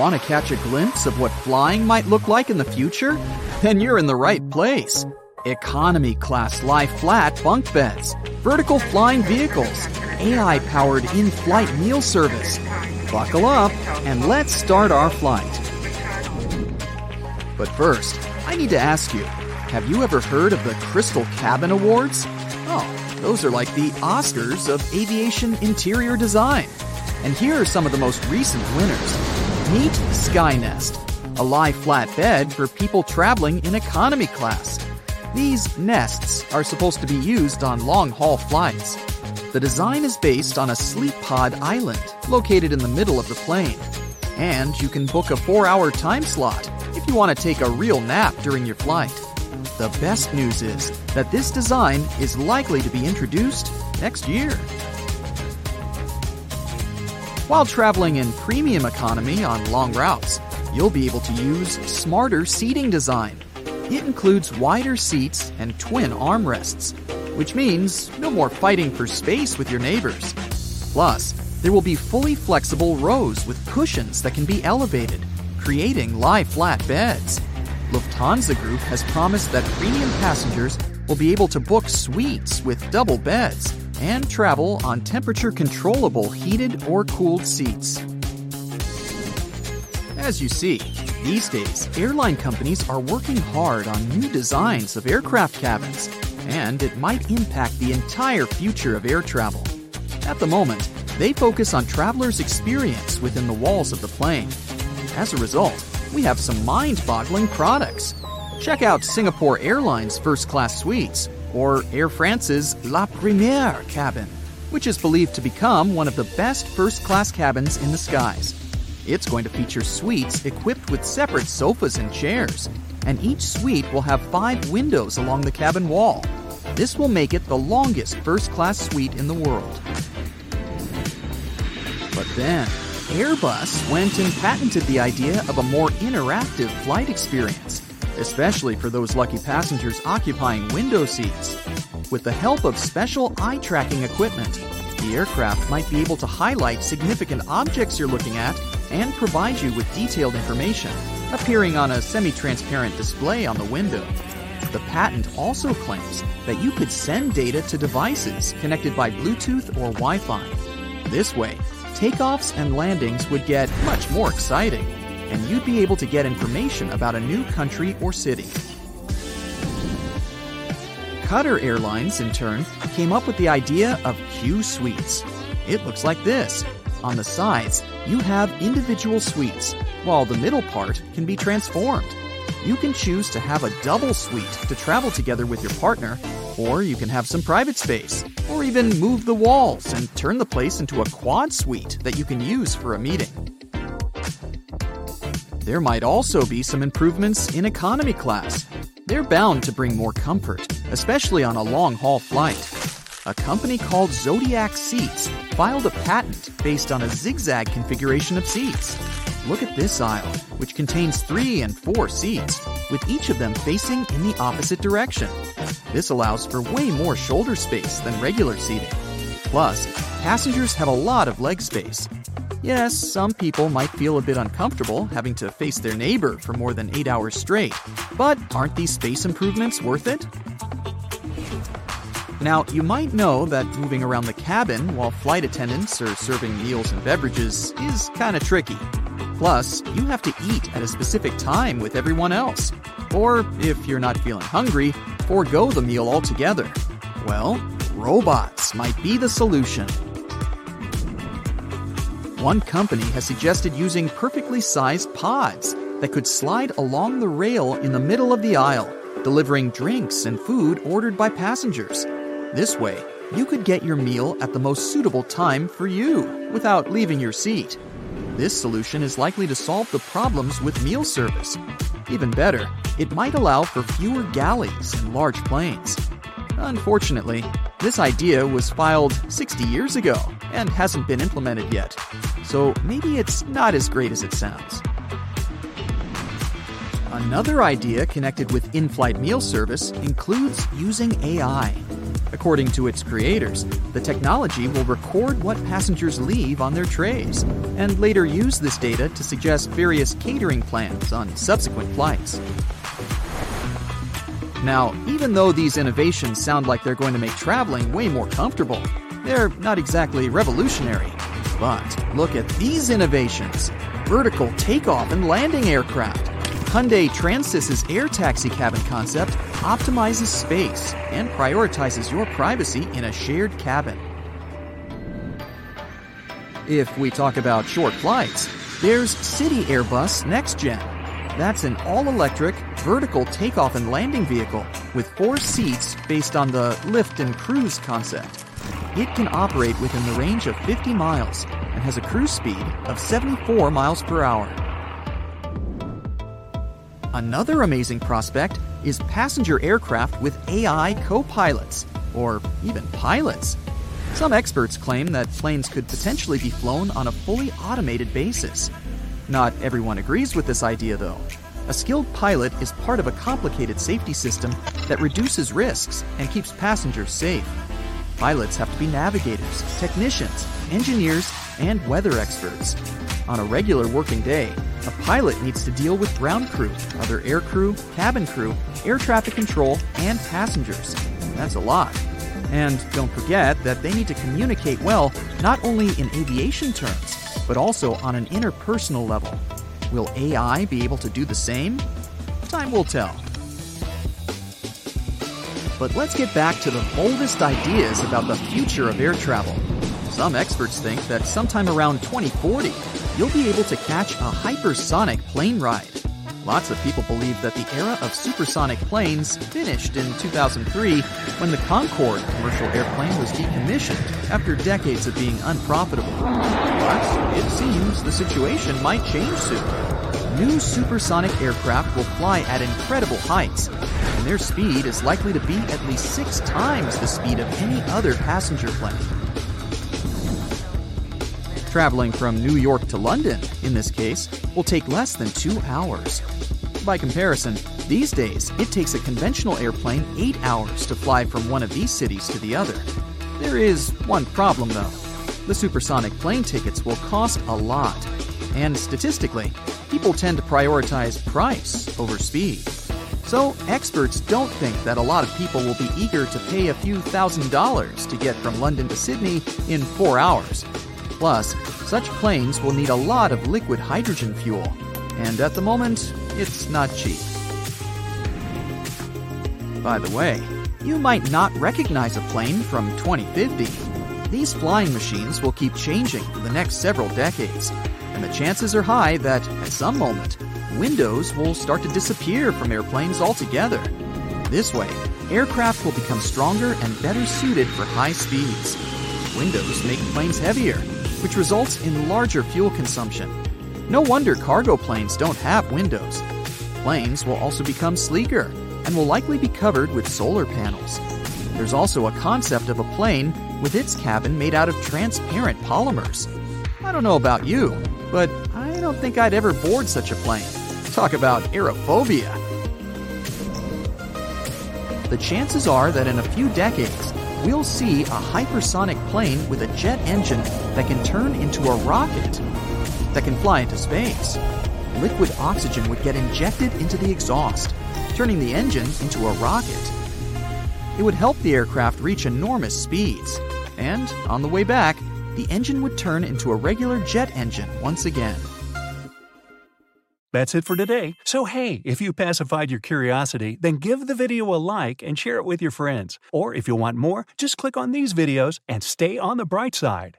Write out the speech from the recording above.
Want to catch a glimpse of what flying might look like in the future? Then you're in the right place. Economy class lie flat bunk beds, vertical flying vehicles, AI powered in flight meal service. Buckle up and let's start our flight. But first, I need to ask you have you ever heard of the Crystal Cabin Awards? Oh, those are like the Oscars of aviation interior design. And here are some of the most recent winners. Meet Skynest, a lie flat bed for people traveling in economy class. These nests are supposed to be used on long haul flights. The design is based on a sleep pod island located in the middle of the plane. And you can book a four hour time slot if you want to take a real nap during your flight. The best news is that this design is likely to be introduced next year. While traveling in premium economy on long routes, you'll be able to use smarter seating design. It includes wider seats and twin armrests, which means no more fighting for space with your neighbors. Plus, there will be fully flexible rows with cushions that can be elevated, creating lie flat beds. Lufthansa Group has promised that premium passengers will be able to book suites with double beds and travel on temperature controllable heated or cooled seats. As you see, these days, airline companies are working hard on new designs of aircraft cabins, and it might impact the entire future of air travel. At the moment, they focus on travelers' experience within the walls of the plane. As a result, we have some mind boggling products. Check out Singapore Airlines first class suites or Air France's La Première cabin, which is believed to become one of the best first class cabins in the skies. It's going to feature suites equipped with separate sofas and chairs, and each suite will have five windows along the cabin wall. This will make it the longest first class suite in the world. But then, Airbus went and patented the idea of a more interactive flight experience, especially for those lucky passengers occupying window seats. With the help of special eye tracking equipment, the aircraft might be able to highlight significant objects you're looking at and provide you with detailed information, appearing on a semi transparent display on the window. The patent also claims that you could send data to devices connected by Bluetooth or Wi Fi. This way, takeoffs and landings would get much more exciting, and you'd be able to get information about a new country or city. Qatar Airlines, in turn, came up with the idea of Q suites. It looks like this. On the sides, you have individual suites, while the middle part can be transformed. You can choose to have a double suite to travel together with your partner, or you can have some private space, or even move the walls and turn the place into a quad suite that you can use for a meeting. There might also be some improvements in economy class. They're bound to bring more comfort, especially on a long haul flight. A company called Zodiac Seats filed a patent based on a zigzag configuration of seats. Look at this aisle, which contains three and four seats, with each of them facing in the opposite direction. This allows for way more shoulder space than regular seating. Plus, passengers have a lot of leg space. Yes, some people might feel a bit uncomfortable having to face their neighbor for more than eight hours straight, but aren't these space improvements worth it? Now, you might know that moving around the cabin while flight attendants are serving meals and beverages is kind of tricky. Plus, you have to eat at a specific time with everyone else. Or, if you're not feeling hungry, forego the meal altogether. Well, robots might be the solution. One company has suggested using perfectly sized pods that could slide along the rail in the middle of the aisle, delivering drinks and food ordered by passengers. This way, you could get your meal at the most suitable time for you without leaving your seat. This solution is likely to solve the problems with meal service. Even better, it might allow for fewer galleys in large planes. Unfortunately, this idea was filed 60 years ago and hasn't been implemented yet, so maybe it's not as great as it sounds. Another idea connected with in flight meal service includes using AI. According to its creators, the technology will record what passengers leave on their trays and later use this data to suggest various catering plans on subsequent flights. Now, even though these innovations sound like they're going to make traveling way more comfortable, they're not exactly revolutionary. But look at these innovations vertical takeoff and landing aircraft. Hyundai Transys's air taxi cabin concept optimizes space and prioritizes your privacy in a shared cabin. If we talk about short flights, there's City Airbus Next Gen. That's an all electric, vertical takeoff and landing vehicle with four seats based on the lift and cruise concept. It can operate within the range of 50 miles and has a cruise speed of 74 miles per hour. Another amazing prospect is passenger aircraft with AI co pilots, or even pilots. Some experts claim that planes could potentially be flown on a fully automated basis. Not everyone agrees with this idea, though. A skilled pilot is part of a complicated safety system that reduces risks and keeps passengers safe. Pilots have to be navigators, technicians, engineers, and weather experts. On a regular working day, a pilot needs to deal with ground crew, other air crew, cabin crew, air traffic control, and passengers. That's a lot. And don't forget that they need to communicate well not only in aviation terms, but also on an interpersonal level. Will AI be able to do the same? Time will tell. But let's get back to the boldest ideas about the future of air travel. Some experts think that sometime around 2040, you'll be able to catch a hypersonic plane ride. Lots of people believe that the era of supersonic planes finished in 2003 when the Concorde commercial airplane was decommissioned after decades of being unprofitable. But it seems the situation might change soon. New supersonic aircraft will fly at incredible heights, and their speed is likely to be at least six times the speed of any other passenger plane. Traveling from New York to London, in this case, will take less than two hours. By comparison, these days it takes a conventional airplane eight hours to fly from one of these cities to the other. There is one problem though. The supersonic plane tickets will cost a lot, and statistically, people tend to prioritize price over speed. So, experts don't think that a lot of people will be eager to pay a few thousand dollars to get from London to Sydney in four hours. Plus, such planes will need a lot of liquid hydrogen fuel, and at the moment, it's not cheap. By the way, you might not recognize a plane from 2050. These flying machines will keep changing for the next several decades, and the chances are high that, at some moment, windows will start to disappear from airplanes altogether. This way, aircraft will become stronger and better suited for high speeds. Windows make planes heavier, which results in larger fuel consumption. No wonder cargo planes don't have windows. Planes will also become sleeker and will likely be covered with solar panels. There's also a concept of a plane with its cabin made out of transparent polymers. I don't know about you, but I don't think I'd ever board such a plane. Talk about aerophobia. The chances are that in a few decades, we'll see a hypersonic plane with a jet engine that can turn into a rocket that can fly into space. Liquid oxygen would get injected into the exhaust, turning the engine into a rocket. It would help the aircraft reach enormous speeds, and on the way back, the engine would turn into a regular jet engine once again. That's it for today. So, hey, if you pacified your curiosity, then give the video a like and share it with your friends. Or if you want more, just click on these videos and stay on the bright side.